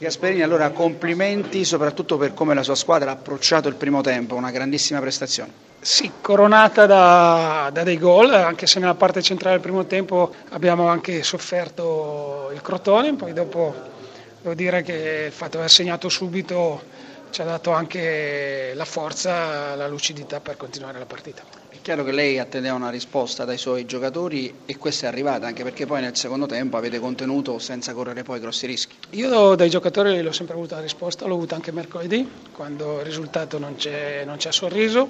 Gasperini, allora complimenti soprattutto per come la sua squadra ha approcciato il primo tempo, una grandissima prestazione. Sì, coronata da, da, dei gol, anche se nella parte centrale del primo tempo abbiamo anche sofferto il Crotone, poi dopo devo dire che il fatto di aver segnato subito ci ha dato anche la forza, la lucidità per continuare la partita. È chiaro che lei attendeva una risposta dai suoi giocatori e questa è arrivata, anche perché poi nel secondo tempo avete contenuto senza correre poi grossi rischi. Io dai giocatori l'ho sempre avuta la risposta, l'ho avuta anche mercoledì, quando il risultato non c'è, non c'è sorriso,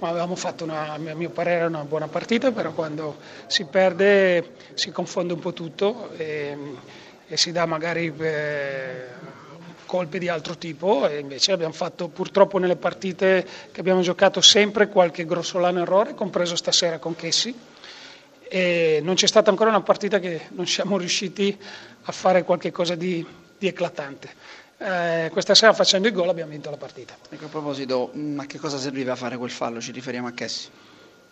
ma avevamo fatto una, a mio parere una buona partita, però quando si perde si confonde un po' tutto e, e si dà magari... Eh, colpe di altro tipo e invece abbiamo fatto purtroppo nelle partite che abbiamo giocato sempre qualche grossolano errore, compreso stasera con Chessi e non c'è stata ancora una partita che non siamo riusciti a fare qualcosa di, di eclatante. Eh, questa sera facendo il gol abbiamo vinto la partita. Ecco, a proposito, mm, a che cosa serviva fare quel fallo? Ci riferiamo a Chessi?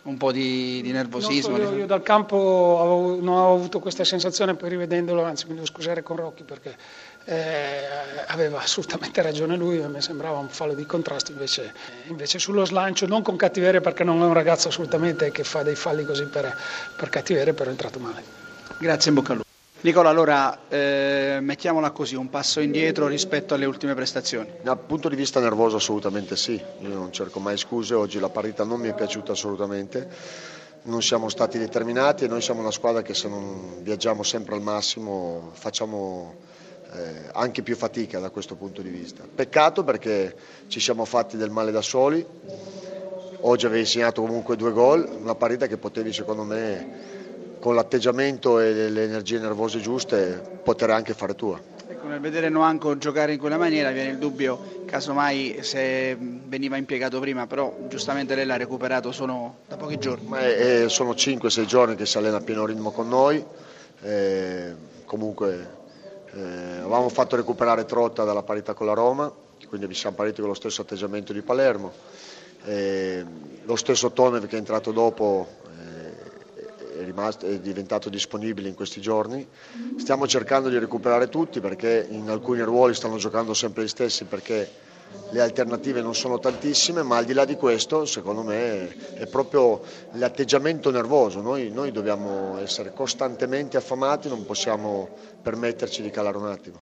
Un po' di, di nervosismo? So, io, io, dal campo avevo, non ho avuto questa sensazione, poi rivedendolo, anzi mi devo scusare con Rocchi perché eh, aveva assolutamente ragione lui, a me sembrava un fallo di contrasto, invece, invece, sullo slancio, non con cattiveria perché non è un ragazzo assolutamente che fa dei falli così per, per cattiveria, però è entrato male. Grazie, in bocca al lupo. Nicola, allora eh, mettiamola così, un passo indietro rispetto alle ultime prestazioni. Dal punto di vista nervoso assolutamente sì, io non cerco mai scuse, oggi la partita non mi è piaciuta assolutamente, non siamo stati determinati e noi siamo una squadra che se non viaggiamo sempre al massimo facciamo eh, anche più fatica da questo punto di vista. Peccato perché ci siamo fatti del male da soli, oggi avevi segnato comunque due gol, una partita che potevi secondo me con l'atteggiamento e le energie nervose giuste poter anche fare tua. Ecco, nel vedere Noanco giocare in quella maniera viene il dubbio, casomai se veniva impiegato prima, però giustamente lei l'ha recuperato solo da pochi giorni. È, è, sono 5-6 giorni che si allena a pieno ritmo con noi, eh, comunque eh, avevamo fatto recuperare Trotta dalla parità con la Roma, quindi vi siamo partiti con lo stesso atteggiamento di Palermo. Eh, lo stesso Tonev che è entrato dopo rimasto, è, diventato disponibile in questi giorni. Stiamo cercando di recuperare tutti perché in alcuni ruoli stanno giocando sempre gli stessi perché le alternative non sono tantissime, ma al di là di questo, secondo me, è proprio l'atteggiamento nervoso. Noi, noi dobbiamo essere costantemente affamati, non possiamo permetterci di calare un attimo.